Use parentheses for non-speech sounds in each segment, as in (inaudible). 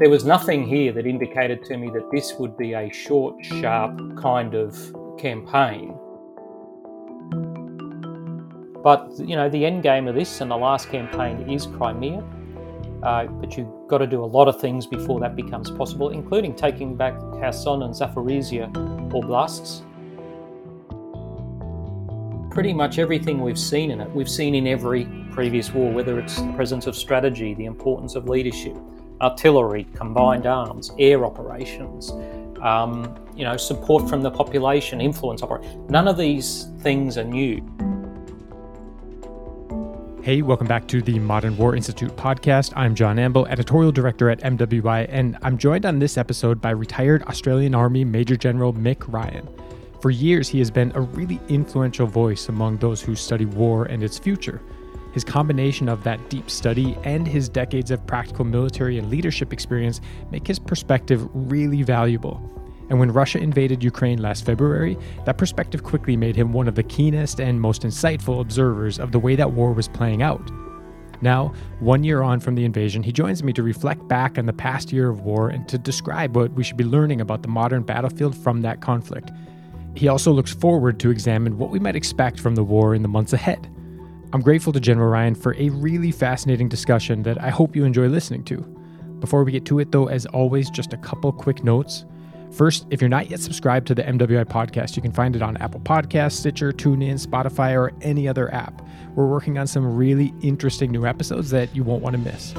there was nothing here that indicated to me that this would be a short, sharp kind of campaign. But you know, the end game of this and the last campaign is Crimea. Uh, but you've got to do a lot of things before that becomes possible, including taking back Kherson and Zaporizhia oblasts. Pretty much everything we've seen in it, we've seen in every previous war, whether it's the presence of strategy, the importance of leadership, artillery, combined arms, air operations, um, you know, support from the population, influence operation. None of these things are new. Hey, welcome back to the Modern War Institute podcast. I'm John Amble, editorial director at MWI, and I'm joined on this episode by retired Australian Army Major General Mick Ryan. For years, he has been a really influential voice among those who study war and its future. His combination of that deep study and his decades of practical military and leadership experience make his perspective really valuable. And when Russia invaded Ukraine last February, that perspective quickly made him one of the keenest and most insightful observers of the way that war was playing out. Now, one year on from the invasion, he joins me to reflect back on the past year of war and to describe what we should be learning about the modern battlefield from that conflict. He also looks forward to examine what we might expect from the war in the months ahead. I'm grateful to General Ryan for a really fascinating discussion that I hope you enjoy listening to. Before we get to it, though, as always, just a couple quick notes. First, if you're not yet subscribed to the MWI podcast, you can find it on Apple Podcasts, Stitcher, TuneIn, Spotify, or any other app. We're working on some really interesting new episodes that you won't want to miss.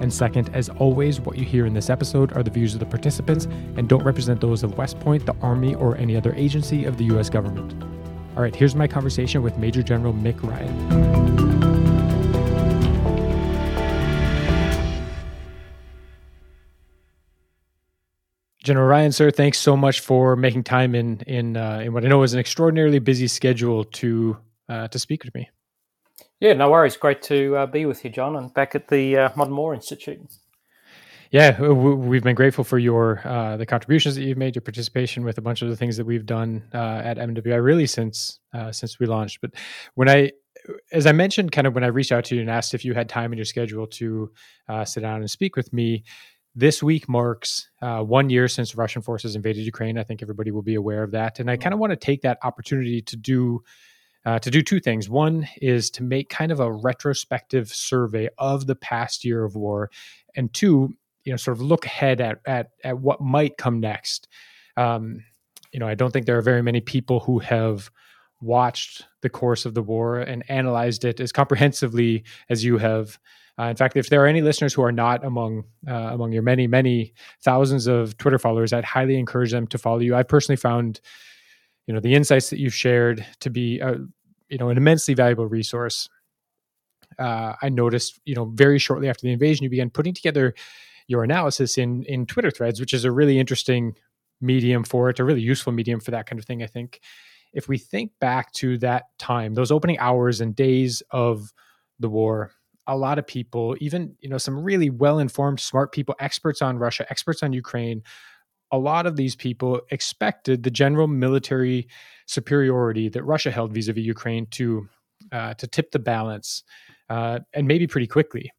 And second, as always, what you hear in this episode are the views of the participants and don't represent those of West Point, the Army, or any other agency of the U.S. government. All right, here's my conversation with Major General Mick Ryan. General Ryan, sir, thanks so much for making time in in uh, in what I know is an extraordinarily busy schedule to uh, to speak with me. Yeah, no worries. Great to uh, be with you, John, and back at the uh, Modern War Institute. Yeah, we've been grateful for your uh, the contributions that you've made, your participation with a bunch of the things that we've done uh, at MWI really since since we launched. But when I as I mentioned, kind of when I reached out to you and asked if you had time in your schedule to sit down and speak with me, this week marks uh, one year since Russian forces invaded Ukraine. I think everybody will be aware of that, and I kind of want to take that opportunity to do uh, to do two things. One is to make kind of a retrospective survey of the past year of war, and two, you know, sort of look ahead at at at what might come next. Um, you know, I don't think there are very many people who have watched the course of the war and analyzed it as comprehensively as you have. Uh, in fact, if there are any listeners who are not among uh, among your many many thousands of Twitter followers, I'd highly encourage them to follow you. I personally found, you know, the insights that you've shared to be, uh, you know, an immensely valuable resource. Uh, I noticed, you know, very shortly after the invasion, you began putting together your analysis in in Twitter threads, which is a really interesting medium for it, a really useful medium for that kind of thing. I think if we think back to that time, those opening hours and days of the war, a lot of people, even you know some really well-informed, smart people, experts on Russia, experts on Ukraine, a lot of these people expected the general military superiority that Russia held vis-a-vis Ukraine to uh, to tip the balance, uh, and maybe pretty quickly.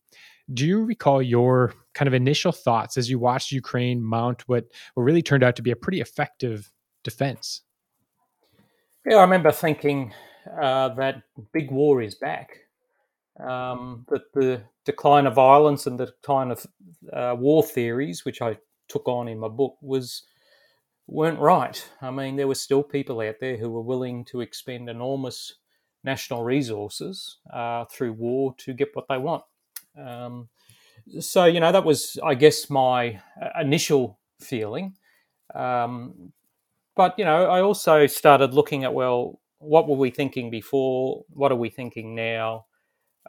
Do you recall your kind of initial thoughts as you watched Ukraine mount what what really turned out to be a pretty effective defense? Yeah, I remember thinking uh, that big war is back um, that the decline of violence and the decline of uh, war theories, which I took on in my book, was weren't right. I mean, there were still people out there who were willing to expend enormous national resources uh, through war to get what they want. Um, so, you know, that was, I guess, my uh, initial feeling. Um, but, you know, I also started looking at, well, what were we thinking before? What are we thinking now?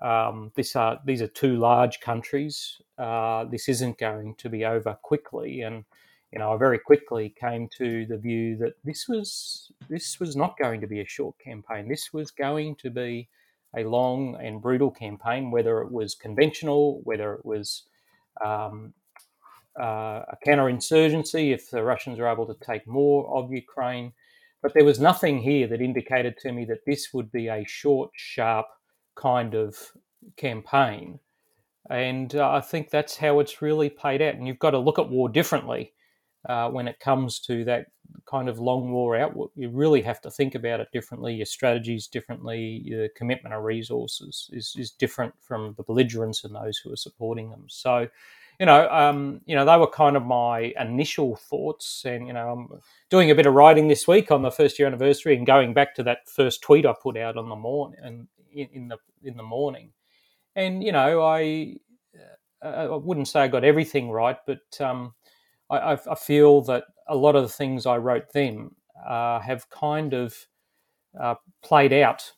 Um, this are these are two large countries. Uh, this isn't going to be over quickly, and you know, I very quickly came to the view that this was this was not going to be a short campaign. This was going to be a long and brutal campaign, whether it was conventional, whether it was um, uh, a counterinsurgency, if the Russians are able to take more of Ukraine. But there was nothing here that indicated to me that this would be a short, sharp kind of campaign. And uh, I think that's how it's really played out. And you've got to look at war differently uh, when it comes to that kind of long war out. You really have to think about it differently. Your strategies differently. Your commitment of resources is, is different from the belligerents and those who are supporting them. So, you know, um, you know, they were kind of my initial thoughts. And you know, I'm doing a bit of writing this week on the first year anniversary and going back to that first tweet I put out on the morning and in, in the in the morning and you know, I uh, I wouldn't say I got everything right, but um, I, I, feel that a lot of the things I wrote then uh, have kind of uh, played out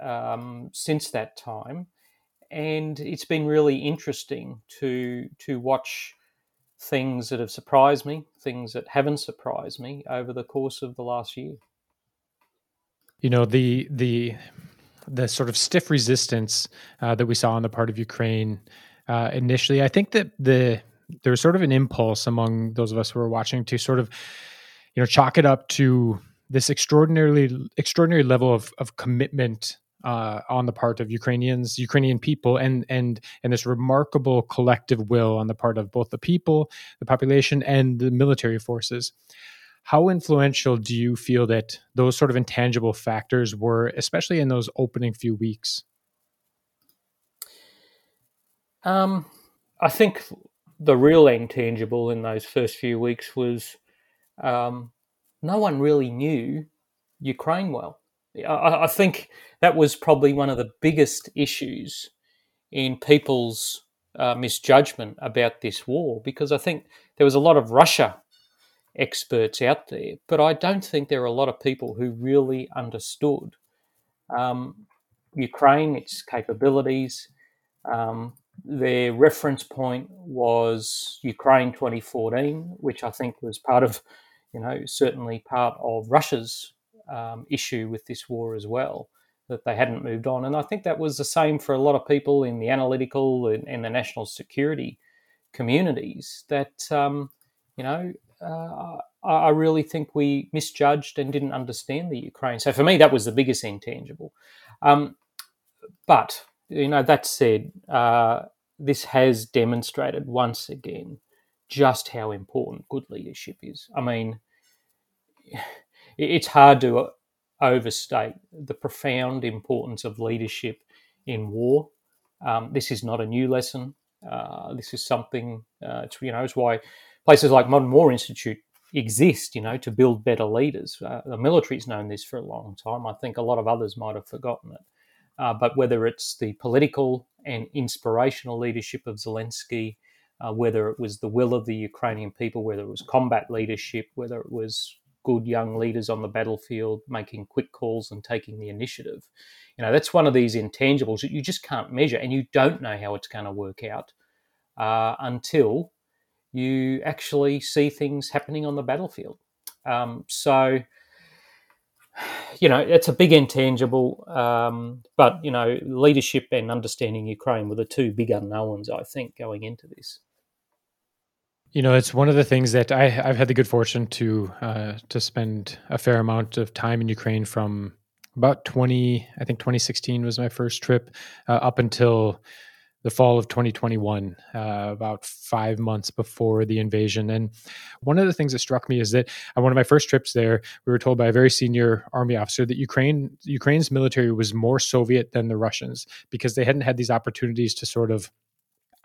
um, since that time, and it's been really interesting to to watch things that have surprised me, things that haven't surprised me over the course of the last year. You know the the the sort of stiff resistance uh, that we saw on the part of Ukraine uh, initially. I think that the there was sort of an impulse among those of us who were watching to sort of, you know, chalk it up to this extraordinarily extraordinary level of of commitment uh, on the part of Ukrainians, Ukrainian people, and and and this remarkable collective will on the part of both the people, the population, and the military forces. How influential do you feel that those sort of intangible factors were, especially in those opening few weeks? Um, I think the real intangible in those first few weeks was um, no one really knew Ukraine well. I, I, think that was probably one of the biggest issues in people's uh, misjudgment about this war because I think there was a lot of Russia experts out there, but I don't think there are a lot of people who really understood um, Ukraine, its capabilities. Um, their reference point was Ukraine 2014, which I think was part of, you know, certainly part of Russia's um, issue with this war as well, that they hadn't moved on. And I think that was the same for a lot of people in the analytical and, and the national security communities that, um, you know, uh, I really think we misjudged and didn't understand the Ukraine. So for me, that was the biggest intangible. Um, but you know, that said, uh, this has demonstrated once again just how important good leadership is. I mean, it's hard to overstate the profound importance of leadership in war. Um, this is not a new lesson. Uh, this is something. Uh, it's you know, it's why places like Modern War Institute exist, you know, to build better leaders. Uh, the military's known this for a long time. I think a lot of others might have forgotten it. Uh, but whether it's the political and inspirational leadership of Zelensky, uh, whether it was the will of the Ukrainian people, whether it was combat leadership, whether it was good young leaders on the battlefield making quick calls and taking the initiative, you know, that's one of these intangibles that you just can't measure, and you don't know how it's going to work out uh, until you actually see things happening on the battlefield. Um, so, you know, it's a big intangible, um, but, you know, leadership and understanding Ukraine were the two big unknowns, I think, going into this. You know, it's one of the things that I, have had the good fortune to uh, to spend a fair amount of time in Ukraine from about 20, I think 2016 was my first trip, uh, up until the fall of 2021, uh, about five months before the invasion. And one of the things that struck me is that on one of my first trips there, we were told by a very senior army officer that Ukraine Ukraine's military was more Soviet than the Russians because they hadn't had these opportunities to sort of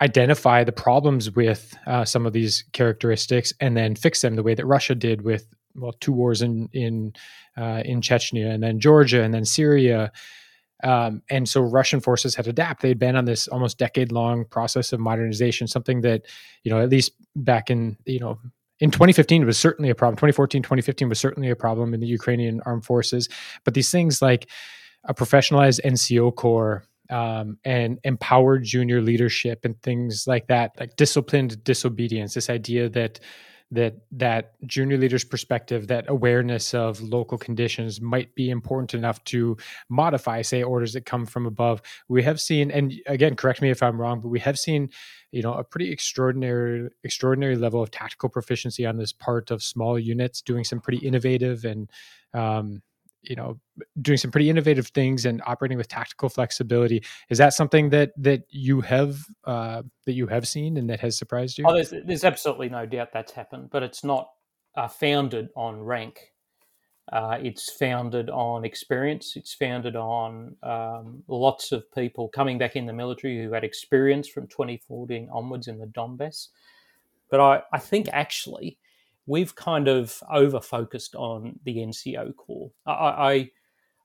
identify the problems with uh, some of these characteristics and then fix them the way that Russia did with well two wars in in uh, in Chechnya and then Georgia and then Syria um, and so Russian forces had adapted. They'd been on this almost decade long process of modernization, something that, you know, at least back in, you know, in 2015 was certainly a problem. 2014, 2015 was certainly a problem in the Ukrainian armed forces. But these things like a professionalized NCO corps um, and empowered junior leadership and things like that, like disciplined disobedience, this idea that that that junior leaders perspective that awareness of local conditions might be important enough to modify say orders that come from above. We have seen and again correct me if i'm wrong but we have seen you know a pretty extraordinary extraordinary level of tactical proficiency on this part of small units doing some pretty innovative and um, you know doing some pretty innovative things and operating with tactical flexibility. Is that something that that you have uh, that you have seen and that has surprised you? Oh, there's, there's absolutely no doubt that's happened, but it's not uh, founded on rank. Uh, it's founded on experience. It's founded on um, lots of people coming back in the military who had experience from 2014 onwards in the Donbass. But I, I think actually we've kind of over focused on the NCO Corps. I,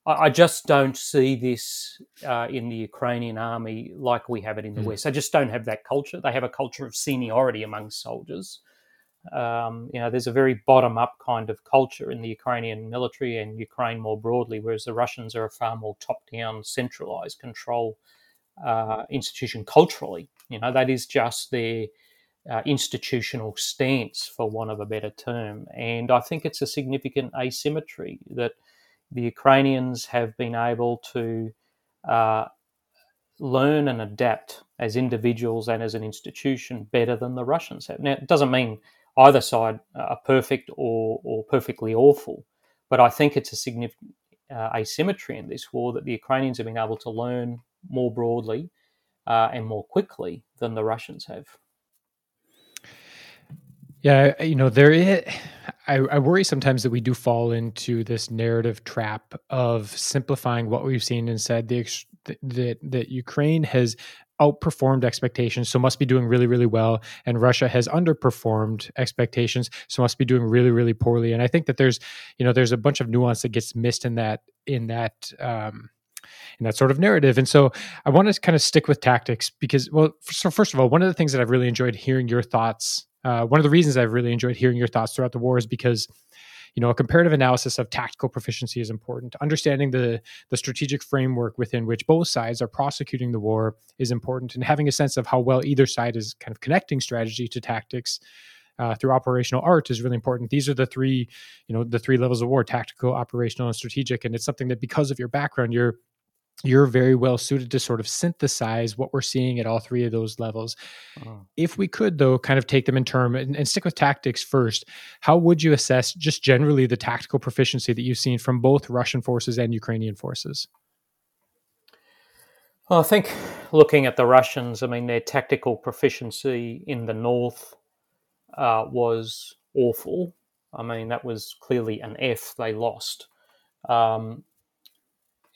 I, I just don't see this uh, in the Ukrainian army like we have it in the mm. West. They just don't have that culture. They have a culture of seniority among soldiers. Um, you know, there's a very bottom-up kind of culture in the Ukrainian military and Ukraine more broadly, whereas the Russians are a far more top-down, centralized control uh, institution culturally. You know, that is just their uh, institutional stance, for want of a better term. And I think it's a significant asymmetry that the Ukrainians have been able to uh, learn and adapt as individuals and as an institution better than the Russians have. Now, it doesn't mean either side are perfect or, or perfectly awful, but I think it's a significant uh, asymmetry in this war that the Ukrainians have been able to learn more broadly uh, and more quickly than the Russians have. Yeah, you know, there is, I, I, worry sometimes that we do fall into this narrative trap of simplifying what we've seen and said the, that that Ukraine has outperformed expectations, so must be doing really, really well, and Russia has underperformed expectations, so must be doing really, really poorly. And I think that there's, you know, there's a bunch of nuance that gets missed in that in that um, in that sort of narrative. And so I want to kind of stick with tactics because, well, so first of all, one of the things that I've really enjoyed hearing your thoughts uh, one of the reasons I've really enjoyed hearing your thoughts throughout the war is because you know a comparative analysis of tactical proficiency is important. Understanding the the strategic framework within which both sides are prosecuting the war is important and having a sense of how well either side is kind of connecting strategy to tactics uh, through operational art is really important. These are the three you know the three levels of war tactical operational and strategic and it's something that because of your background you're you're very well suited to sort of synthesize what we're seeing at all three of those levels. Oh. If we could, though, kind of take them in turn and, and, stick with tactics first, how would you assess just generally the tactical proficiency that you've seen from both Russian forces and Ukrainian forces? Well, I think looking at the Russians, I mean, their tactical proficiency in the north uh, was awful. I mean, that was clearly an F they lost. Um,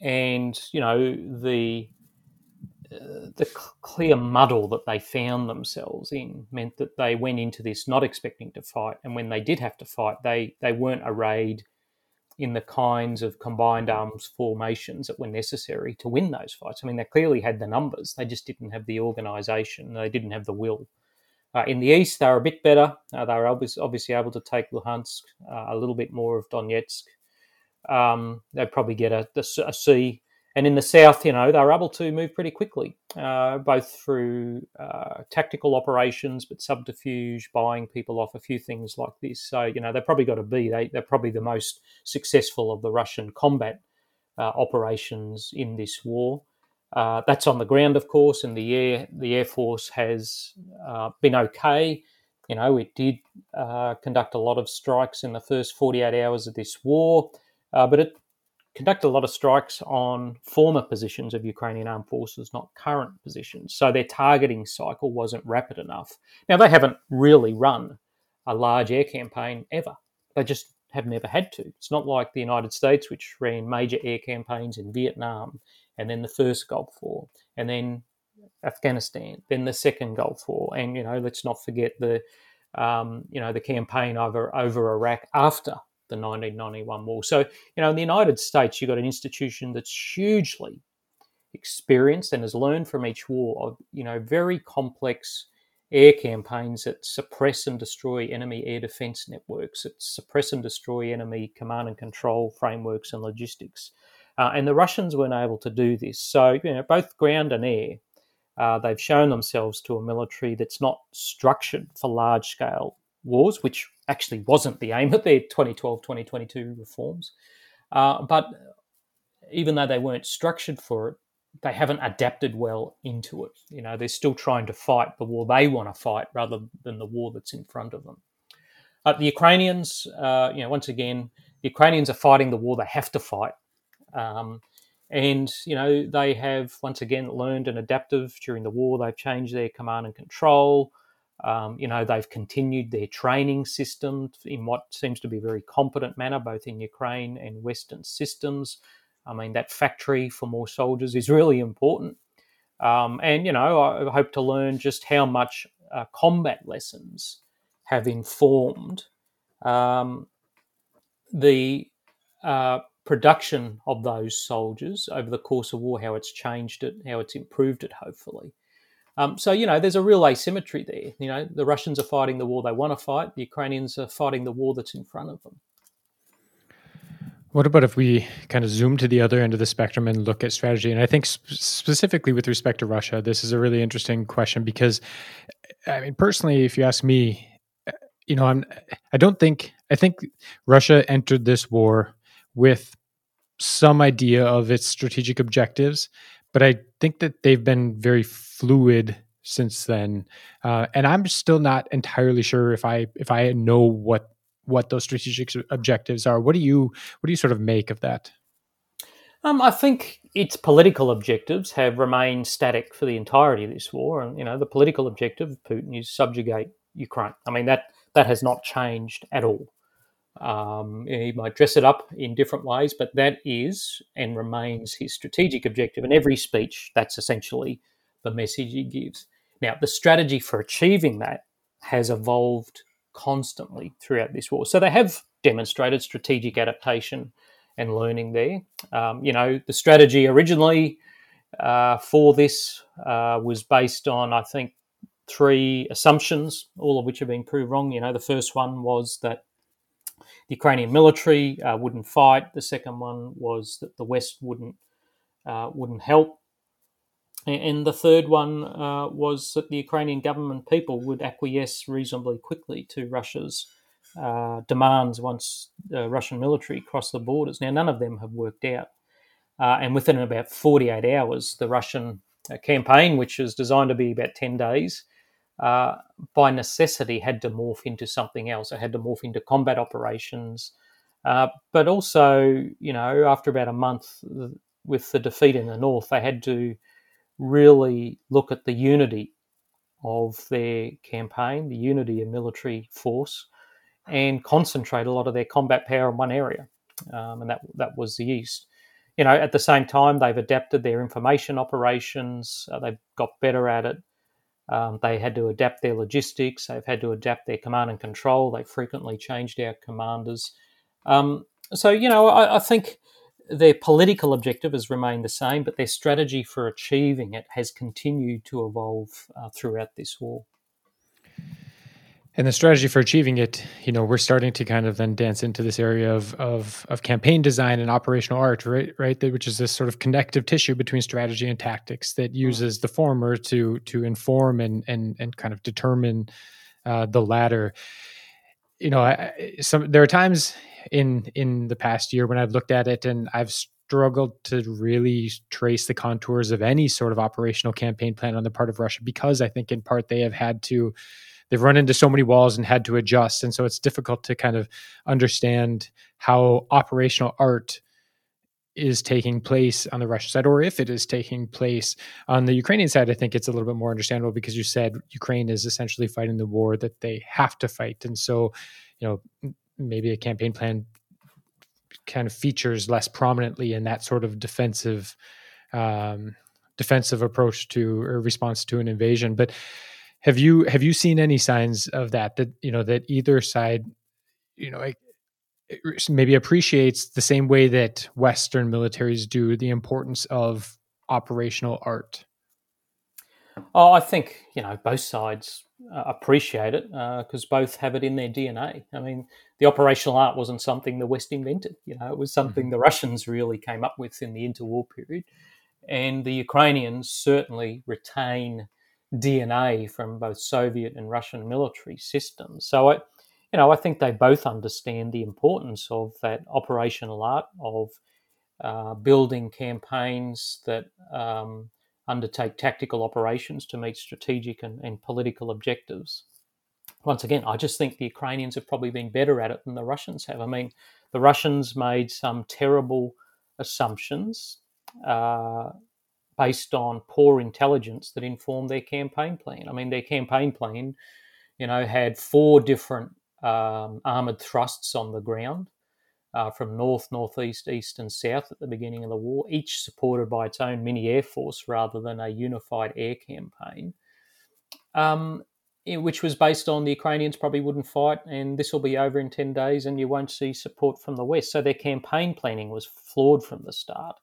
and you know the uh, the clear muddle that they found themselves in meant that they went into this not expecting to fight, and when they did have to fight, they they weren't arrayed in the kinds of combined arms formations that were necessary to win those fights. I mean, they clearly had the numbers; they just didn't have the organisation, they didn't have the will. Uh, in the east, they were a bit better. Uh, they were obviously able to take Luhansk, uh, a little bit more of Donetsk, um, they'd probably get a, a C. And in the south, you know, they were able to move pretty quickly, uh, both through uh, tactical operations, but subterfuge, buying people off, a few things like this. So, you know, they probably got a B. They, they're probably the most successful of the Russian combat uh, operations in this war. Uh, that's on the ground, of course, and the air the air force has uh, been okay. You know, it did uh, conduct a lot of strikes in the first 48 hours of this war. Uh, but it conducted a lot of strikes on former positions of Ukrainian armed forces, not current positions. So their targeting cycle wasn't rapid enough. Now, they haven't really run a large air campaign ever. They just have never had to. It's not like the United States, which ran major air campaigns in Vietnam and then the first Gulf War and then Afghanistan, then the second Gulf War. And, you know, let's not forget the, um, you know, the campaign over, over Iraq after the 1991 war. So, you know, in the United States, you've got an institution that's hugely experienced and has learned from each war of, you know, very complex air campaigns that suppress and destroy enemy air defense networks, that suppress and destroy enemy command and control frameworks and logistics. Uh, and the Russians weren't able to do this. So, you know, both ground and air, uh, they've shown themselves to a military that's not structured for large scale wars, which actually wasn't the aim of their 2012 2022 reforms. Uh, but even though they weren't structured for it, they haven't adapted well into it. You know, they're still trying to fight the war they want to fight rather than the war that's in front of them. Uh, the Ukrainians, uh, you know, once again, the Ukrainians are fighting the war they have to fight. Um, and, you know, they have once again learned and adaptive during the war. They've changed their command and control. Um, you know, they've continued their training system in what seems to be a very competent manner, both in Ukraine and Western systems. I mean, that factory for more soldiers is really important. Um, and, you know, I hope to learn just how much uh, combat lessons have informed um, the uh, production of those soldiers over the course of war, how it's changed it, how it's improved it, hopefully. Um, so, you know, there's a real asymmetry there. You know, the Russians are fighting the war they want to fight, the Ukrainians are fighting the war that's in front of them. What about if we kind of zoom to the other end of the spectrum and look at strategy? And I think sp- specifically with respect to Russia, this is a really interesting question because, I mean, personally, if you ask me, you know, I'm, I don't think, I think Russia entered this war with some idea of its strategic objectives, but I think that they've been very fluid since then, uh, and I'm still not entirely sure if I if I know what what those strategic objectives are. What do you what do you sort of make of that? Um, I think its political objectives have remained static for the entirety of this war, and you know the political objective of Putin is subjugate Ukraine. I mean that that has not changed at all. Um, he might dress it up in different ways, but that is and remains his strategic objective. In every speech, that's essentially the message he gives. Now, the strategy for achieving that has evolved constantly throughout this war. So they have demonstrated strategic adaptation and learning there. Um, you know, the strategy originally uh, for this uh, was based on, I think, three assumptions, all of which have been proved wrong. You know, the first one was that the Ukrainian military uh, wouldn't fight. The second one was that the West wouldn't uh, wouldn't help. And the third one uh, was that the Ukrainian government people would acquiesce reasonably quickly to Russia's uh, demands once the Russian military crossed the borders. Now, none of them have worked out. Uh, and within about 48 hours, the Russian uh, campaign, which is designed to be about 10 days, uh, by necessity had to morph into something else. It had to morph into combat operations. Uh, but also, you know, after about a month with the defeat in the north, they had to really look at the unity of their campaign, the unity of military force, and concentrate a lot of their combat power in one area. Um, and that that was the east. You know, at the same time, they've adapted their information operations. Uh, they've got better at it. Um, they had to adapt their logistics. They've had to adapt their command and control. They frequently changed our commanders. Um, so, you know, I, I, think their political objective has remained the same, but their strategy for achieving it has continued to evolve uh, throughout this war and the strategy for achieving it you know we're starting to kind of then dance into this area of of, of campaign design and operational art right right which is this sort of connective tissue between strategy and tactics that mm. uses the former to to inform and and and kind of determine uh, the latter you know I, some there are times in in the past year when i've looked at it and i've struggled to really trace the contours of any sort of operational campaign plan on the part of russia because i think in part they have had to they've run into so many walls and had to adjust. And so it's difficult to kind of understand how operational art is taking place on the Russian side, or if it is taking place on the Ukrainian side, I think it's a little bit more understandable because you said Ukraine is essentially fighting the war that they have to fight, and so you know maybe a campaign plan kind of features less prominently in that sort of defensive um, defensive approach to or response to an invasion, but have you have you seen any signs of that? That you know that either side, you know, maybe appreciates the same way that Western militaries do the importance of operational art. Oh, I think you know both sides uh, appreciate it because uh, both have it in their DNA. I mean, the operational art wasn't something the West invented. You know, it was something mm-hmm. the Russians really came up with in the interwar period, and the Ukrainians certainly retain DNA from both Soviet and Russian military systems. So, I, you know, I think they both understand the importance of that operational art of uh, building campaigns that um, undertake tactical operations to meet strategic and, and political objectives. Once again, I just think the Ukrainians have probably been better at it than the Russians have. I mean, the Russians made some terrible assumptions uh, based on poor intelligence that informed their campaign plan. I mean, their campaign plan, you know, had four different um, armored thrusts on the ground. Uh, from north, northeast, east, and south at the beginning of the war, each supported by its own mini air force rather than a unified air campaign. Um, which was based on the Ukrainians probably wouldn't fight, and this will be over in 10 days, and you won't see support from the West. So their campaign planning was flawed from the start.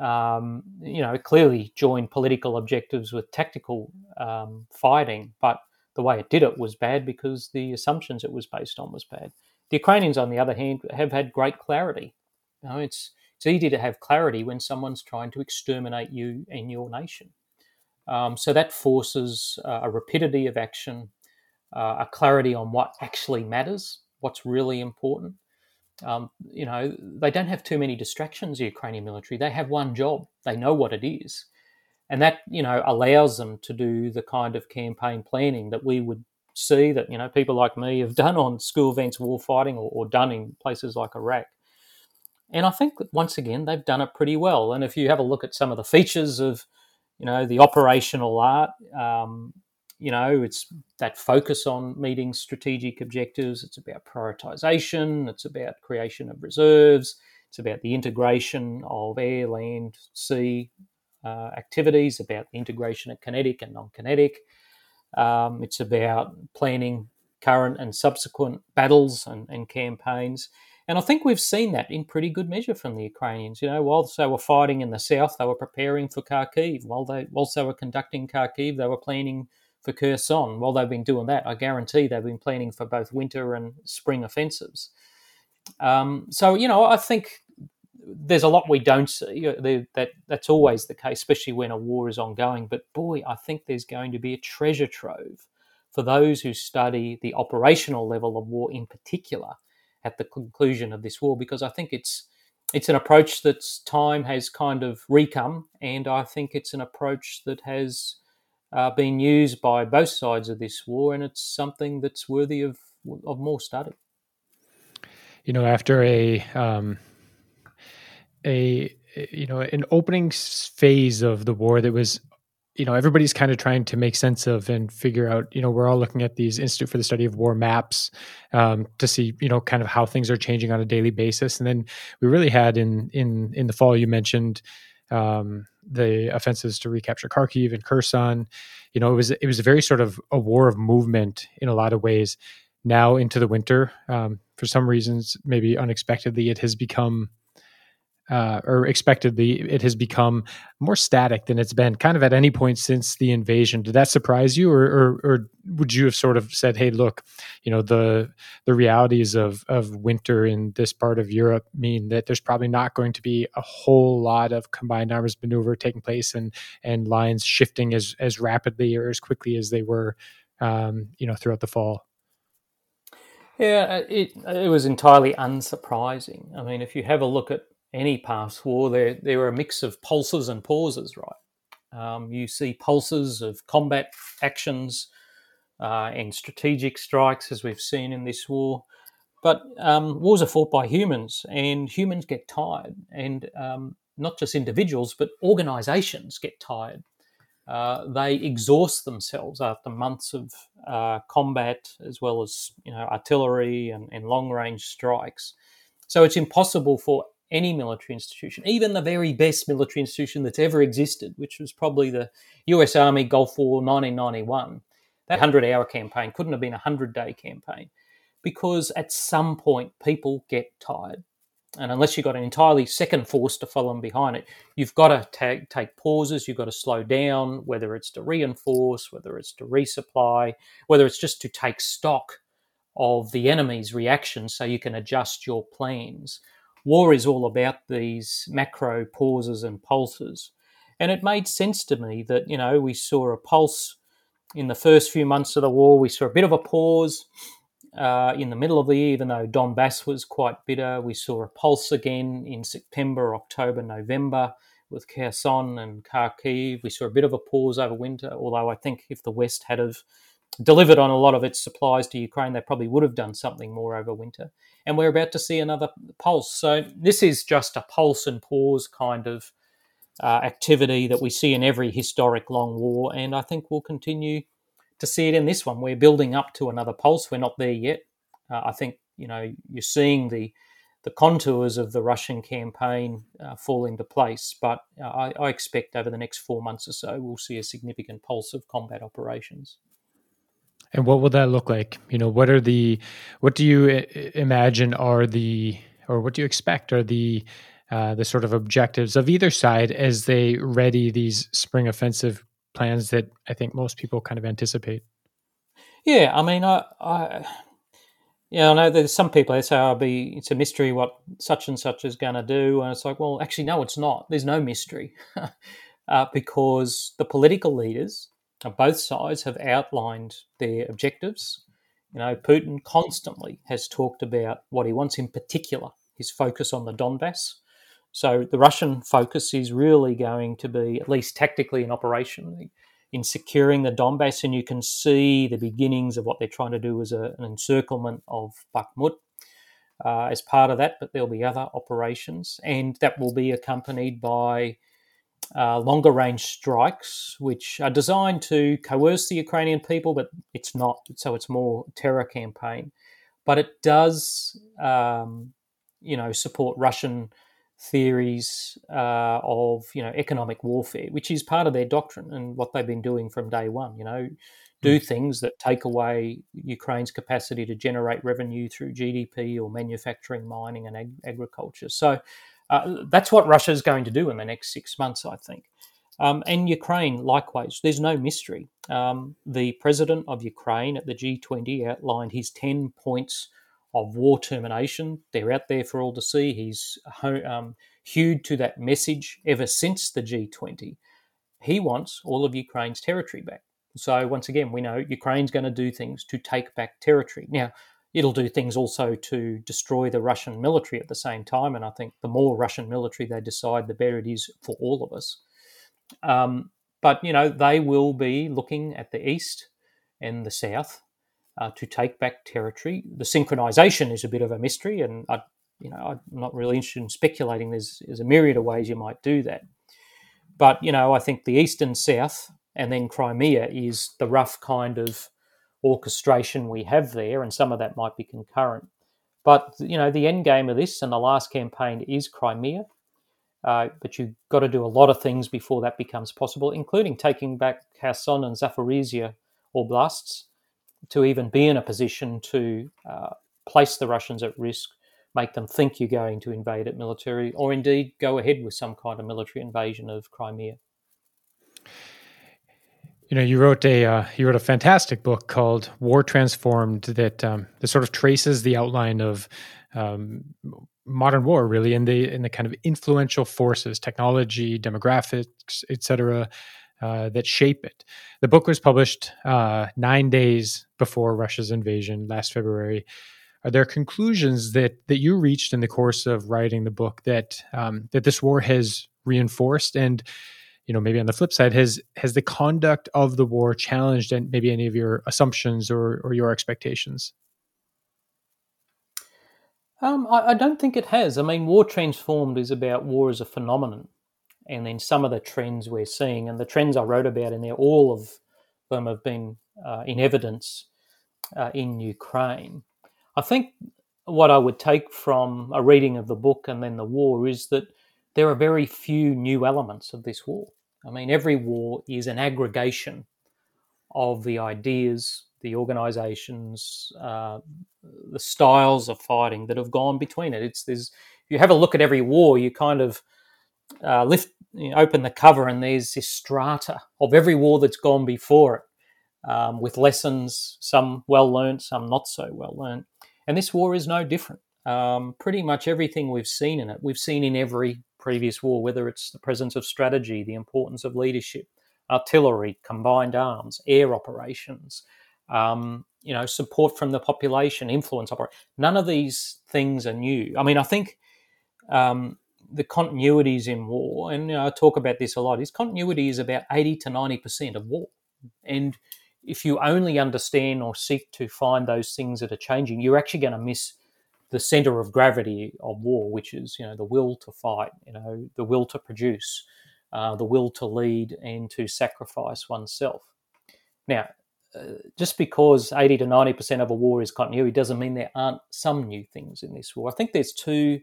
Um, you know, clearly joined political objectives with tactical um, fighting, but the way it did it was bad because the assumptions it was based on was bad. The Ukrainians, on the other hand, have had great clarity. You know, it's it's easy to have clarity when someone's trying to exterminate you and your nation. Um, so that forces uh, a rapidity of action, uh, a clarity on what actually matters, what's really important. Um, you know, they don't have too many distractions, the Ukrainian military. They have one job, they know what it is. And that, you know, allows them to do the kind of campaign planning that we would see that, you know, people like me have (laughs) done on school events, war fighting, or, or done in places like Iraq. And I think that once again, they've done it pretty well. And if you have a look at some of the features of you know the operational art um, you know it's that focus on meeting strategic objectives. It's about prioritization. It's about creation of reserves. It's about the integration of air land sea uh, activities about the integration of kinetic and non-kinetic. Um, it's about planning current and subsequent battles and, and campaigns. And I think we've seen that in pretty good measure from the Ukrainians. You know, whilst they were fighting in the south, they were preparing for Kharkiv. While they, whilst they were conducting Kharkiv, they were planning for Kherson. While they've been doing that, I guarantee they've been planning for both winter and spring offensives. Um, so, you know, I think there's a lot we don't see. That that's always the case, especially when a war is ongoing. But boy, I think there's going to be a treasure trove for those who study the operational level of war in particular at the conclusion of this war because I think it's it's an approach that time has kind of recome, and I think it's an approach that has uh, been used by both sides of this war, and it's something that's worthy of of more study. You know, after a um, a you know an opening phase of the war that was you know everybody's kind of trying to make sense of and figure out you know we're all looking at these institute for the study of war maps um, to see you know kind of how things are changing on a daily basis and then we really had in in in the fall you mentioned um, the offensives to recapture kharkiv and kherson. You know it was it was a very sort of a war of movement in a lot of ways. Now into the winter um, for some reasons maybe unexpectedly it has become uh, or expectedly, it has become more static than it's been kind of at any point since the invasion. Did that surprise you, or, or, or, would you have sort of said, "Hey, look, you know the the realities of of winter in this part of Europe mean that there's probably not going to be a whole lot of combined arms maneuver taking place and and lines shifting as as rapidly or as quickly as they were, um, you know, throughout the fall." Yeah, it it was entirely unsurprising. I mean, if you have a look at any past war, there there are a mix of pulses and pauses, right? Um, you see pulses of combat actions uh, and strategic strikes, as we've seen in this war. But um, wars are fought by humans, and humans get tired, and um, not just individuals, but organisations get tired. Uh, they exhaust themselves after months of uh, combat, as well as you know artillery and, and long range strikes. So it's impossible for any military institution, even the very best military institution that's ever existed, which was probably the US Army Gulf War 1991. That 100 hour campaign couldn't have been a 100 day campaign because at some point people get tired. And unless you've got an entirely second force to follow them behind it, you've got to take, take pauses, you've got to slow down, whether it's to reinforce, whether it's to resupply, whether it's just to take stock of the enemy's reaction so you can adjust your plans war is all about these macro pauses and pulses. And it made sense to me that, you know, we saw a pulse in the first few months of the war. We saw a bit of a pause uh, in the middle of the year, even though Donbass was quite bitter. We saw a pulse again in September, October, November with Kherson and Kharkiv. We saw a bit of a pause over winter, although I think if the West had have delivered on a lot of its supplies to Ukraine, they probably would have done something more over winter. And we're about to see another pulse. So this is just a pulse and pause kind of uh, activity that we see in every historic long war, and I think we'll continue to see it in this one. We're building up to another pulse. We're not there yet. Uh, I think you know you're seeing the the contours of the Russian campaign uh, fall into place, but uh, I, I expect over the next four months or so we'll see a significant pulse of combat operations. And what will that look like? You know, what are the, what do you imagine are the, or what do you expect are the, uh, the sort of objectives of either side as they ready these spring offensive plans that I think most people kind of anticipate? Yeah, I mean, I, I yeah, I know there's some people they say, "Oh, be it's a mystery what such and such is going to do," and it's like, well, actually, no, it's not. There's no mystery (laughs) uh, because the political leaders both sides have outlined their objectives. You know, Putin constantly has talked about what he wants in particular, his focus on the Donbass. So the Russian focus is really going to be, at least tactically and operationally, in securing the Donbass. And you can see the beginnings of what they're trying to do as a, an encirclement of Bakhmut uh, as part of that, but there'll be other operations. And that will be accompanied by uh, longer range strikes, which are designed to coerce the Ukrainian people, but it's not. So it's more terror campaign. But it does, um, you know, support Russian theories uh, of you know economic warfare, which is part of their doctrine and what they've been doing from day one. You know, do hmm. things that take away Ukraine's capacity to generate revenue through GDP or manufacturing, mining, and ag- agriculture. So uh, that's what Russia is going to do in the next six months, I think. Um, and Ukraine, likewise, there's no mystery. Um, the president of Ukraine at the G20 outlined his 10 points of war termination. They're out there for all to see. He's um, hewed to that message ever since the G20. He wants all of Ukraine's territory back. So, once again, we know Ukraine's going to do things to take back territory. Now, it'll do things also to destroy the Russian military at the same time. And I think the more Russian military they decide, the better it is for all of us. Um, but you know they will be looking at the east and the south uh, to take back territory. The synchronization is a bit of a mystery, and I, you know I'm not really interested in speculating. There's, there's a myriad of ways you might do that. But you know I think the east and south, and then Crimea is the rough kind of orchestration we have there, and some of that might be concurrent. But you know, the end game of this and the last campaign is Crimea. Uh, but you've got to do a lot of things before that becomes possible, including taking back Kherson and Zaporizhia oblasts to even be in a position to uh, place the Russians at risk, make them think you're going to invade it military, or indeed go ahead with some kind of military invasion of Crimea. You know, you wrote a uh, you wrote a fantastic book called "War Transformed" that um, that sort of traces the outline of um, modern war, really, in the in the kind of influential forces, technology, demographics, etc., uh, that shape it. The book was published uh, nine days before Russia's invasion last February. Are there conclusions that that you reached in the course of writing the book that um, that this war has reinforced and you know maybe on the flip side has has the conduct of the war challenged and maybe any of your assumptions or or your expectations um, I, I, don't think it has. I mean, War Transformed is about war as a phenomenon, and then some of the trends we're seeing, and the trends I wrote about in there, all of them have been uh, in evidence uh, in Ukraine. I think what I would take from a reading of the book and then the war is that there are very few new elements of this war. I mean, every war is an aggregation of the ideas, the organizations, uh, the styles of fighting that have gone between it. It's there's if you have a look at every war, you kind of uh, lift, you know, open the cover, and there's this strata of every war that's gone before it, um, with lessons, some well learned, some not so well learned. And this war is no different. Um, pretty much everything we've seen in it, we've seen in every previous war, whether it's the presence of strategy, the importance of leadership, artillery, combined arms, air operations, um, you know, support from the population, influence operation. None of these things are new. I mean, I think um, the continuities in war, and you know, I talk about this a lot, is continuity is about 80 to 90% of war. And if you only understand or seek to find those things that are changing, you're actually going to miss the center of gravity of war, which is you know the will to fight, you know the will to produce, uh, the will to lead, and to sacrifice oneself. Now, uh, just because 80 to 90 percent of a war is continuity doesn't mean there aren't some new things in this war. I think there's two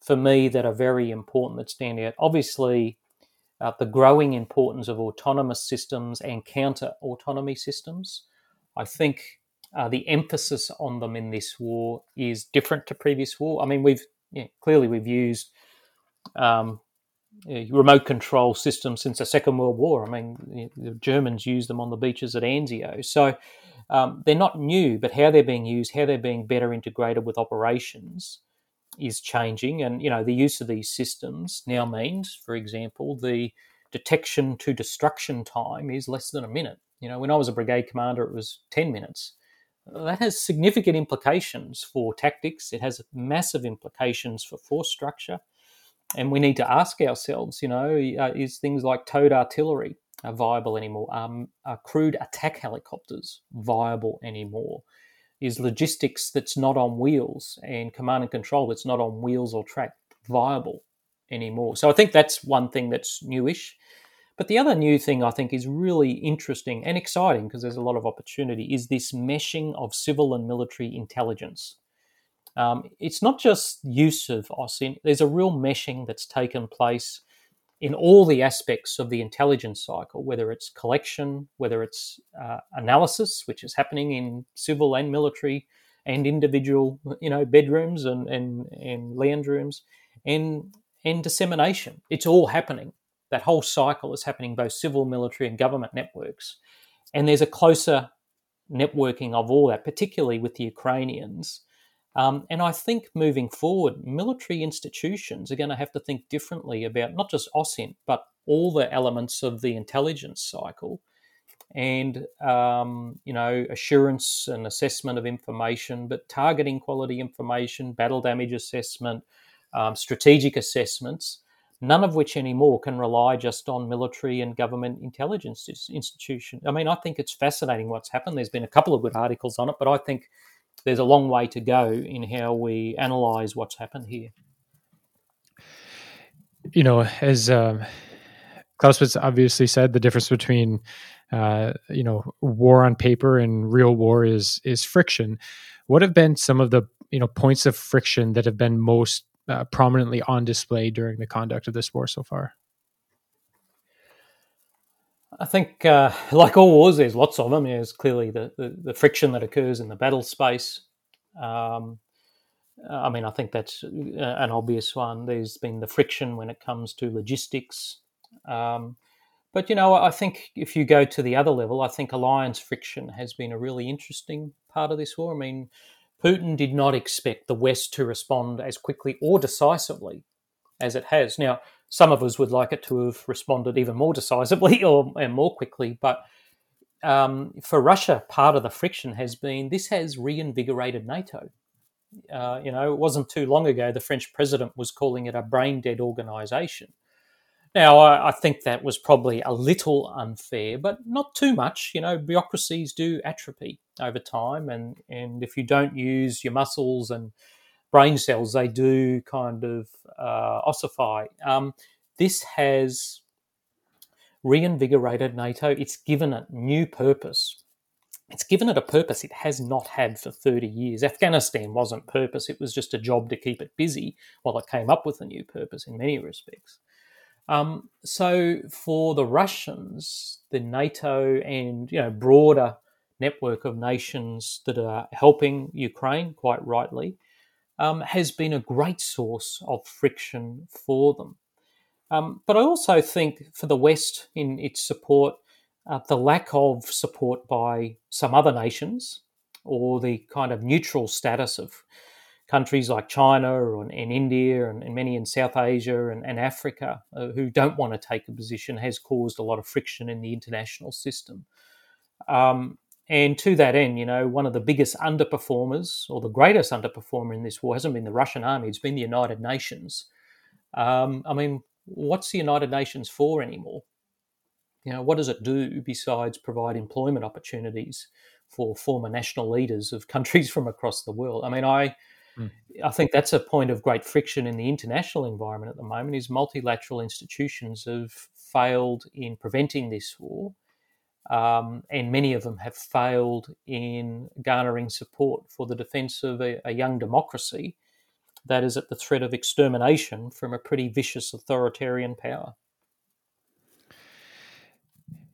for me that are very important that stand out. Obviously, uh, the growing importance of autonomous systems and counter autonomy systems. I think uh, the emphasis on them in this war is different to previous war. I mean, we've yeah, clearly we've used um, remote control systems since the Second World War. I mean, the Germans used them on the beaches at Anzio, so um, they're not new. But how they're being used, how they're being better integrated with operations, is changing. And you know, the use of these systems now means, for example, the detection to destruction time is less than a minute. You know, when I was a brigade commander, it was ten minutes that has significant implications for tactics. It has massive implications for force structure. And we need to ask ourselves, you know, uh, is things like towed artillery uh, viable anymore? Um, are crewed attack helicopters viable anymore? Is logistics that's not on wheels and command and control that's not on wheels or track viable anymore? So I think that's one thing that's newish. But the other new thing I think is really interesting and exciting because there's a lot of opportunity is this meshing of civil and military intelligence. Um, it's not just use of OSINT, there's a real meshing that's taken place in all the aspects of the intelligence cycle, whether it's collection, whether it's uh, analysis, which is happening in civil and military and individual, you know, bedrooms and, and, and lounge rooms, and, and dissemination. It's all happening that whole cycle is happening both civil, military, and government networks. And there's a closer networking of all that, particularly with the Ukrainians. Um, and I think moving forward, military institutions are going to have to think differently about not just OSINT, but all the elements of the intelligence cycle and um, you know assurance and assessment of information, but targeting quality information, battle damage assessment, um, strategic assessments, none of which anymore can rely just on military and government intelligence institutions. I mean, I think it's fascinating what's happened. There's been a couple of good articles on it, but I think there's a long way to go in how we analyze what's happened here. You know, as um, Clausewitz obviously said, the difference between uh, you know war on paper and real war is is friction. What have been some of the you know points of friction that have been most uh, prominently on display during the conduct of this war so far? I think, uh, like all wars, there's lots of them. There's clearly the, the, the friction that occurs in the battle space. Um, I mean, I think that's uh, an obvious one. There's been the friction when it comes to logistics. Um, but, you know, I think if you go to the other level, I think alliance friction has been a really interesting part of this war. I mean, Putin did not expect the West to respond as quickly or decisively as it has. Now, some of us would like it to have responded even more decisively (laughs) or and more quickly, but um, for Russia, part of the friction has been this has reinvigorated NATO. Uh, you know, it wasn't too long ago the French president was calling it a brain dead organization. Now, I, I, think that was probably a little unfair, but not too much. You know, bureaucracies do atrophy over time, and, and if you don't use your muscles and brain cells, they do kind of uh, ossify. Um, this has reinvigorated NATO. It's given it new purpose. It's given it a purpose it has not had for 30 years. Afghanistan wasn't purpose, it was just a job to keep it busy while it came up with a new purpose in many respects. Um, so for the Russians, the NATO and you know broader network of nations that are helping Ukraine, quite rightly, um, has been a great source of friction for them. Um, but I also think for the West in its support, uh, the lack of support by some other nations or the kind of neutral status of countries like China and, and India and, and, many in South Asia and, and Africa uh, who don't want to take a position has caused a lot of friction in the international system. Um, and to that end, you know, one of the biggest underperformers or the greatest underperformer in this war hasn't been the Russian army, it's been the United Nations. Um, I mean, what's the United Nations for anymore? you know, what does it do besides provide employment opportunities for former national leaders of countries (laughs) from across the world? I mean, I mm. I think that's a point of great friction in the international environment at the moment. Is multilateral institutions have failed in preventing this war, um, and many of them have failed in garnering support for the defence of a, a young democracy that is at the threat of extermination from a pretty vicious authoritarian power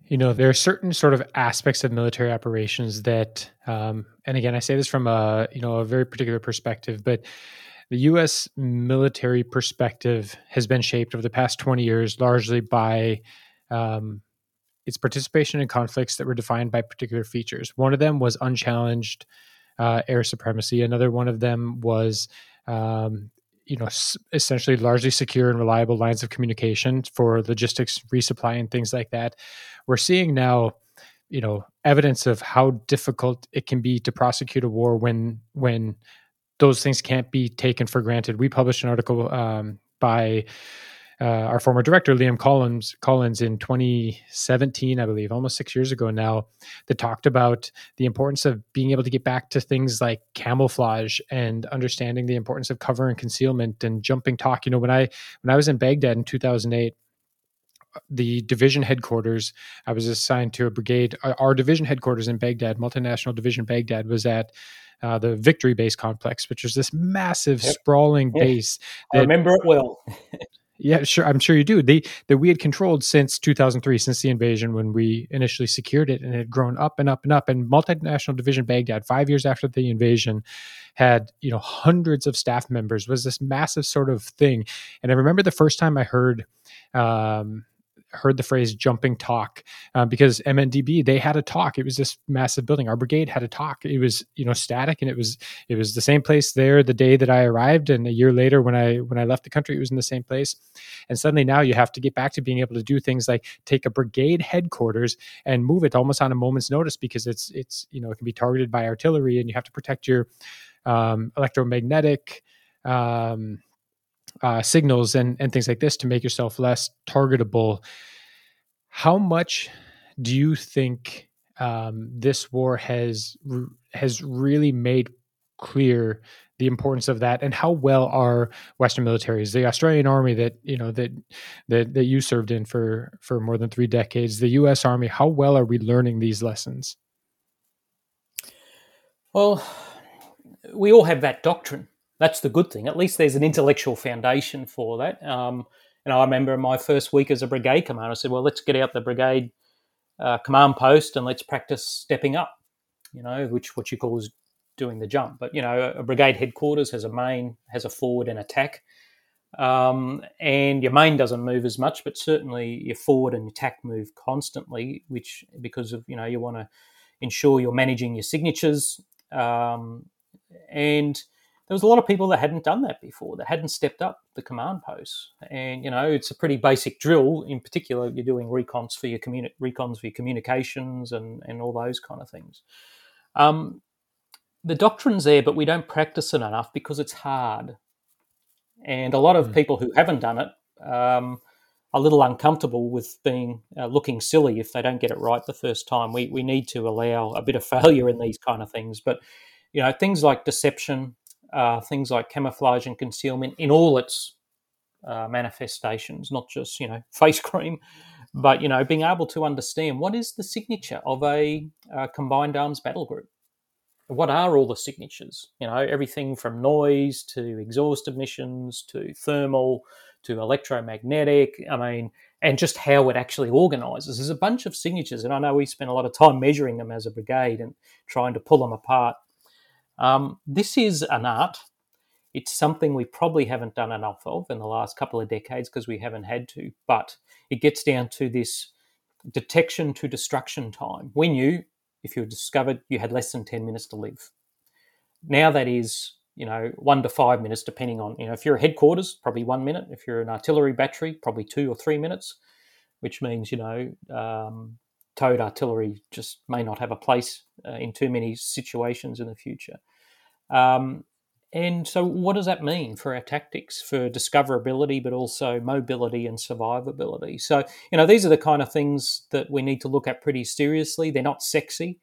you know there are certain sort of aspects of military operations that um, and again i say this from a you know a very particular perspective but the us military perspective has been shaped over the past 20 years largely by um, its participation in conflicts that were defined by particular features. One of them was unchallenged uh, air supremacy. Another one of them was um, you know essentially largely secure and reliable lines of communication for logistics resupply and things like that. We're seeing now you know evidence of how difficult it can be to prosecute a war when when those things can't be taken for granted. We published an article um, by uh, our former director Liam Collins Collins in 2017, I believe, almost six years ago now, that talked about the importance of being able to get back to things like camouflage and understanding the importance of cover and concealment and jumping TOC. You know, when I when I was in Baghdad in 2008, the division headquarters. I was assigned to a brigade. Our division headquarters in Baghdad, multinational division Baghdad, was at uh, the Victory Base complex, which was this massive, yep. sprawling yep. base. That, I remember it well. (laughs) Yeah, sure. I'm sure you do. They that we had controlled since 2003, since the invasion, when we initially secured it, and it had grown up and up and up. And multinational division Baghdad, five years after the invasion, had you know hundreds of staff members. Was this massive sort of thing? And I remember the first time I heard um, heard the phrase jumping TOC uh, because MNDB they had a TOC. It was this massive building. Our brigade had a TOC. It was you know static and it was it was the same place there the day that I arrived and a year later when I when I left the country it was in the same place. And suddenly now you have to get back to being able to do things like take a brigade headquarters and move it almost on a moment's notice because it's it's you know it can be targeted by artillery and you have to protect your um, electromagnetic um, uh, signals and, and things like this to make yourself less targetable. How much do you think um, this war has has really made clear the importance of that, and how well are Western militaries, the Australian Army that you know that that that you served in for for more than three decades, the U.S. Army, how well are we learning these lessons? Well, we all have that doctrine that's the good thing. At least there's an intellectual foundation for that. Um, and I remember my first week as a brigade commander, I said, well, let's get out the brigade uh, command post and let's practice stepping up, you know, which what you call is doing the jump. But, you know, a brigade headquarters has a main, has a forward and attack. Um, and your main doesn't move as much, but certainly your forward and attack move constantly, which because of, you know, you want to ensure you're managing your signatures. Um, and there was a lot of people that hadn't done that before, that hadn't stepped up the command posts. And you know, it's a pretty basic drill. In particular, you're doing recons for your communi- recons for your communications and and all those kind of things. Um, the doctrine's there, but we don't practice it enough because it's hard. And a lot of mm. people who haven't done it um, are a little uncomfortable with being uh, looking silly if they don't get it right the first time. We we need to allow a bit of (laughs) failure in these kind of things, but you know things like deception uh, things like camouflage and concealment in all its uh, manifestations, not just you know (laughs) face cream, but you know being able to understand what is the signature of a, a combined arms battle group. What are all the signatures? You know everything from noise to exhaust emissions to thermal to electromagnetic. I mean, and just how it actually organises. There's a bunch of signatures, and I know we spent a lot of time measuring them as a brigade and trying to pull them apart. Um, this is an art. It's something we probably haven't done enough of in the last couple of decades because we haven't had to. But it gets down to this detection to destruction time. We knew if you were discovered, you had less than 10 minutes to live. Now that is, you know, one to five minutes, depending on, you know, if you're a headquarters, probably one minute. If you're an artillery battery, probably two or three minutes, which means, you know, um, towed artillery just may not have a place uh, in too many situations in the future. Um, and so, what does that mean for our tactics, for discoverability, but also mobility and survivability? So, you know, these are the kind of things that we need to look at pretty seriously. They're not sexy.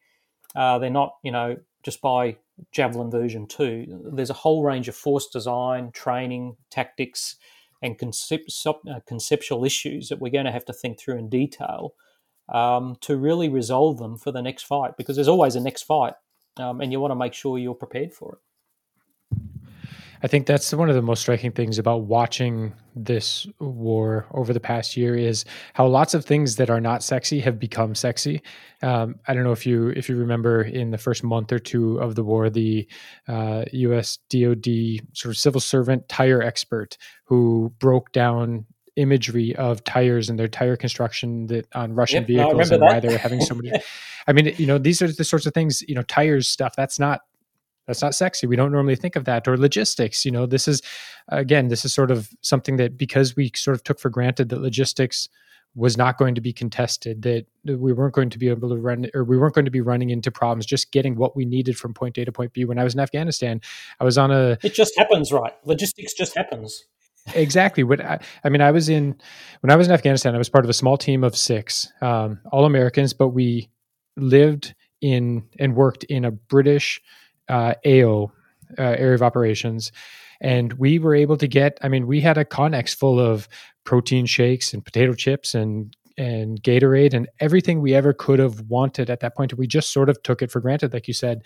Uh, they're not, you know, just buy Javelin version 2. There's a whole range of force design, training, tactics, and uh, conceptual issues that we're going to have to think through in detail um, to really resolve them for the next fight because there's always a next fight um, and you want to make sure you're prepared for it. I think that's one of the most striking things about watching this war over the past year is how lots of things that are not sexy have become sexy. Um, I don't know if you if you remember in the first month or two of the war, the uh, U.S. DoD sort of civil servant tire expert who broke down imagery of tires and their tire construction that on Russian yep, vehicles and that. why they were having so many. (laughs) I mean, you know, these are the sorts of things, you know, tires stuff. That's not that's not sexy we don't normally think of that or logistics you know this is again this is sort of something that because we sort of took for granted that logistics was not going to be contested that we weren't going to be able to run or we weren't going to be running into problems just getting what we needed from point a to point b when i was in afghanistan i was on a it just happens right logistics just happens exactly what I, I, mean i was in when i was in afghanistan i was part of a small team of six um, all americans but we lived in and worked in a british uh, AO uh, area of operations, and we were able to get. I mean, we had a Connex full of protein shakes and potato chips and and Gatorade and everything we ever could have wanted at that point. We just sort of took it for granted, like you said.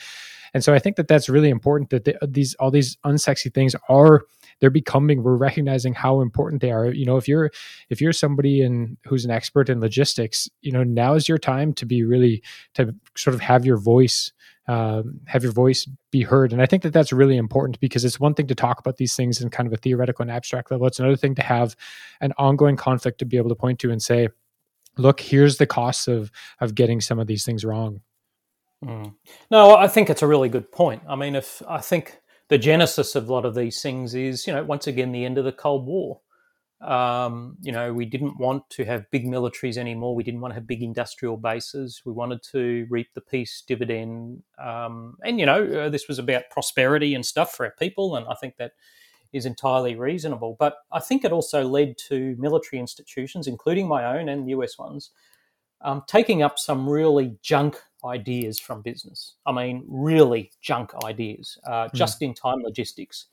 And so I think that that's really important that the, these all these unsexy things are they're becoming we're recognizing how important they are you know if you're if you're somebody in who's an expert in logistics you know now is your time to be really to sort of have your voice um, have your voice be heard. And I think that that's really important because it's one thing to talk about these things in kind of a theoretical and abstract level. It's another thing to have an ongoing conflict to be able to point to and say, look, here's the costs of of getting some of these things wrong. Mm. No, I think it's a really good point. I mean, if I think the genesis of a lot of these things is, you know, once again, the end of the Cold War. Um, you know, we didn't want to have big militaries anymore. We didn't want to have big industrial bases. We wanted to reap the peace dividend. Um, and, you know, uh, this was about prosperity and stuff for our people. And I think that is entirely reasonable. But I think it also led to military institutions, including my own and the US ones, um, taking up some really junk ideas from business. I mean, really junk ideas, uh, hmm. just in time logistics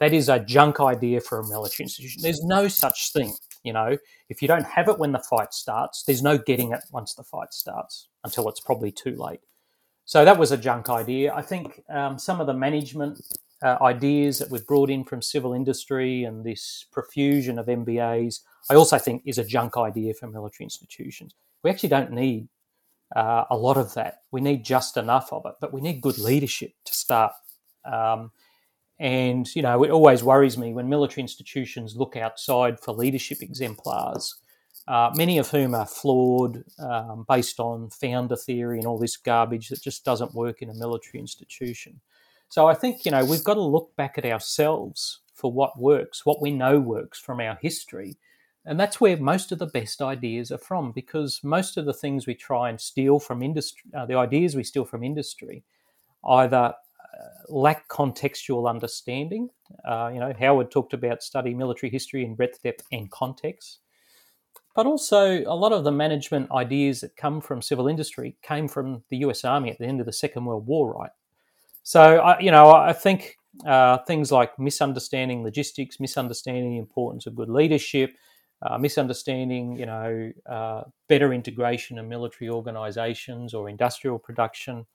that is a junk idea for a military institution. There's no such thing. You know, if you don't have it when the fight starts, there's no getting it once the fight starts until it's probably too late. So that was a junk idea. I think um, some of the management uh, ideas that we've brought in from civil industry and this profusion of MBAs, I also think is a junk idea for military institutions. We actually don't need uh, a lot of that. We need just enough of it, but we need good leadership to start. Um, and, you know, it always worries me when military institutions look outside for leadership exemplars, uh, many of whom are flawed, um, based on founder theory and all this garbage that just doesn't work in a military institution. So I think, you know, we've got to look back at ourselves for what works, what we know works from our history. And that's where most of the best ideas are from, because most of the things we try and steal from industry, uh, the ideas we steal from industry, either lack contextual understanding. Uh, you know, Howard talked about study military history in breadth, depth, and context. But also, a lot of the management ideas that come from civil industry came from the US Army at the end of the Second World War, right? So, I, you know, I think uh, things like misunderstanding logistics, misunderstanding the importance of good leadership, uh, misunderstanding, you know, uh, better integration of military organisations or industrial production,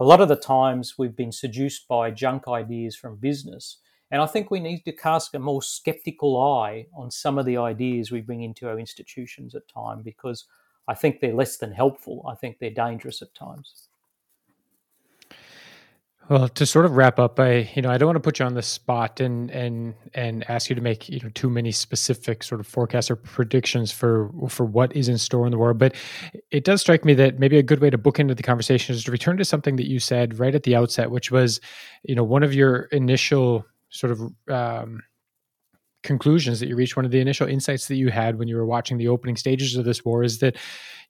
a lot of the times we've been seduced by junk ideas from business. And I think we need to cast a more skeptical eye on some of the ideas we bring into our institutions at times because I think they're less than helpful. I think they're dangerous at times. Well, to sort of wrap up, I you know I don't want to put you on the spot and and and ask you to make you know too many specific sort of forecasts or predictions for for what is in store in the world, but it does strike me that maybe a good way to book into the conversation is to return to something that you said right at the outset, which was you know one of your initial sort of um, conclusions that you reached one of the initial insights that you had when you were watching the opening stages of this war is that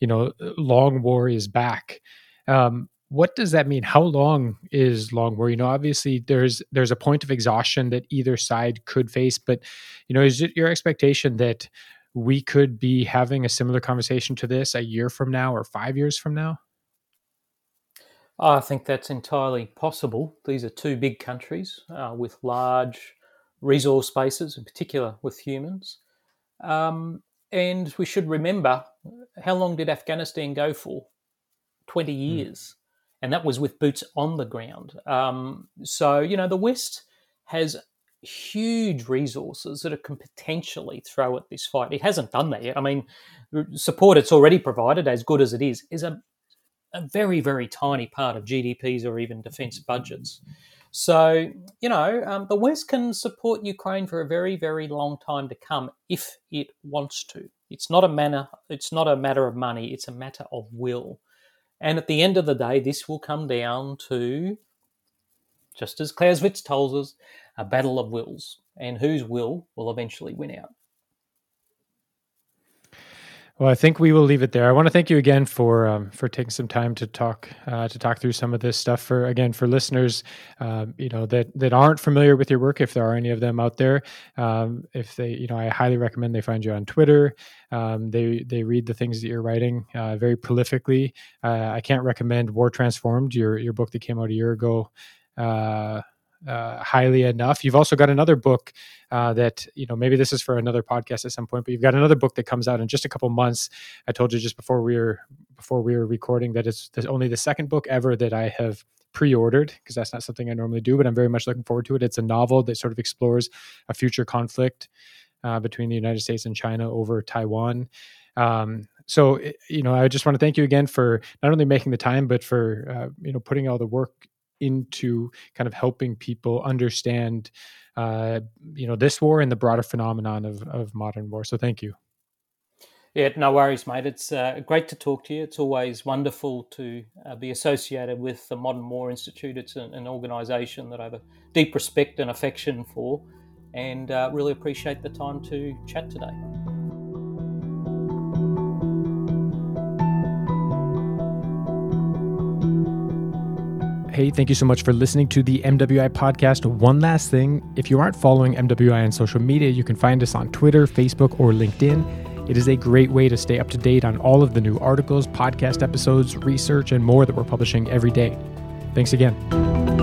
you know long war is back. Um, what does that mean? How long is long war? You know, obviously there's there's a point of exhaustion that either side could face, but you know, is it your expectation that we could be having a similar conversation to this a year from now or five years from now? I think that's entirely possible. These are two big countries uh, with large resource bases, in particular with humans. Um, and we should remember how long did Afghanistan go for? 20 hmm. years. And that was with boots on the ground. Um, so, you know, the West has huge resources that it can potentially throw at this fight. It hasn't done that yet. I mean, support it's already provided, as good as it is, is a, a very, very tiny part of GDPs or even defense budgets. So, you know, um, the West can support Ukraine for a very, very long time to come if it wants to. It's not a manner. It's not a matter of money. It's a matter of will. And at the end of the day, this will come down to, just as Clausewitz tells us, a battle of wills, and whose will will eventually win out. Well, I think we will leave it there. I want to thank you again for um, for taking some time to talk uh, to talk through some of this stuff. For again, for listeners, um, you know that that aren't familiar with your work, if there are any of them out there, um, if they, you know, I highly recommend they find you on Twitter. Um, they they read the things that you're writing uh, very prolifically. Uh, I can't recommend War Transformed, your your book that came out a year ago. Uh, highly enough. You've also got another book uh, that you know maybe this is for another podcast at some point, but you've got another book that comes out in just a couple months. I told you just before we were before we were recording that it's only the second book ever that I have pre-ordered because that's not something I normally do, but I'm very much looking forward to it. It's a novel that sort of explores a future conflict uh, between the United States and China over Taiwan. Um, so you know, I just want to thank you again for not only making the time, but for uh, you know putting all the work into kind of helping people understand uh, you know this war and the broader phenomenon of, of modern war. So thank you. Yeah no worries mate. It's uh, great to talk to you. It's always wonderful to uh, be associated with the modern war institute. It's an, an, organization that i have a deep respect and affection for and uh, really appreciate the time to chat today Hey, thank you so much for listening to the MWI podcast. One last thing if you aren't following MWI on social media, you can find us on Twitter, Facebook, or LinkedIn. It is a great way to stay up to date on all of the new articles, podcast episodes, research, and more that we're publishing every day. Thanks again.